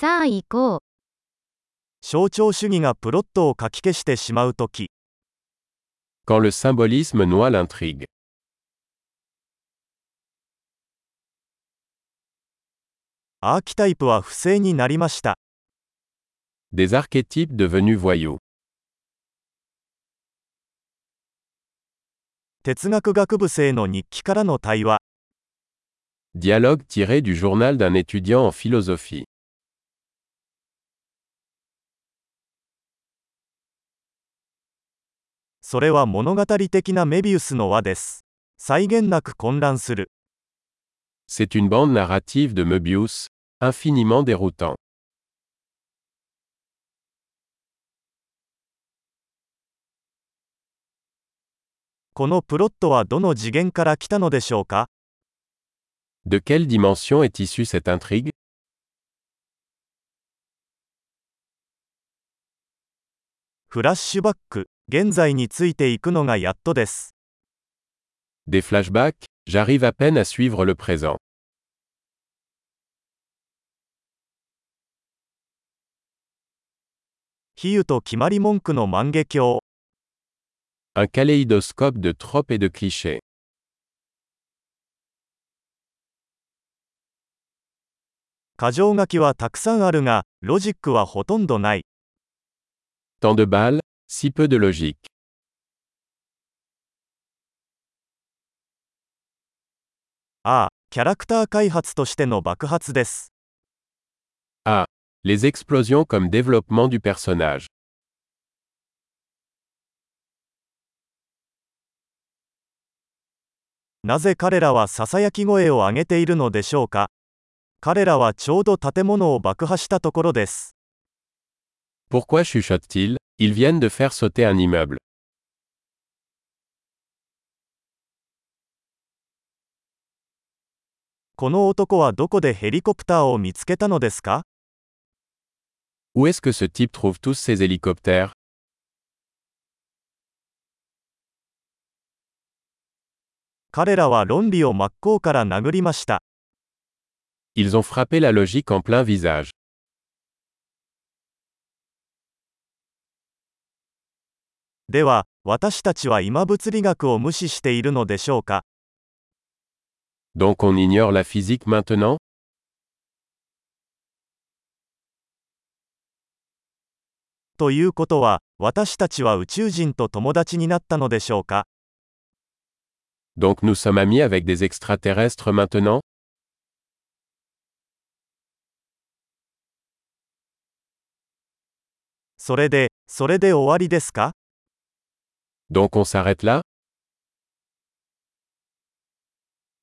さあ行こう。象徴主義がプロットをかき消してしまうとき、Quand le symbolisme noie l'intrigue. アーキタイプは不正になりました。Des archétypes devenus voyous. 哲学学部生の日記からの対話。Dialogue tiré du journal d'un étudiant en philosophie. それは物語的なメビウスの輪です。際限なく混乱する。C'est une bande narrative de Möbius, infiniment déroutant. このプロットはどの次元から来たのでしょうか De quelle dimension est issue cette intrigue フラッシュバック、現在についていくのがやっとです。Des flashbacks J'arrive à peine à suivre le présent. 比喩と決まり文句の万華鏡。Un kaléidoscope de tropes et de clichés. 箇条書きはたくさんあるが、ロジックはほとんどない。Tant de balles, si peu de logique. ああ、キャラクター開発としての爆発です。Les explosions comme développement du personnage. なぜ彼らはささやき声を上げているのでしょうか彼らはちょうど建物を爆破したところです。Pourquoi chuchotent-ils Ils viennent de faire sauter un immeuble. Où est-ce que ce type trouve tous ces hélicoptères? Ils ont frappé la logique en plein visage. では、私たちは今物理学を無視しているのでしょうか Donc on ignore la physique maintenant ということは、私たちは宇宙人と友達になったのでしょうか Donc nous sommes amis avec des extraterrestres maintenant それで、それで終わりですか Donc on s'arrête là?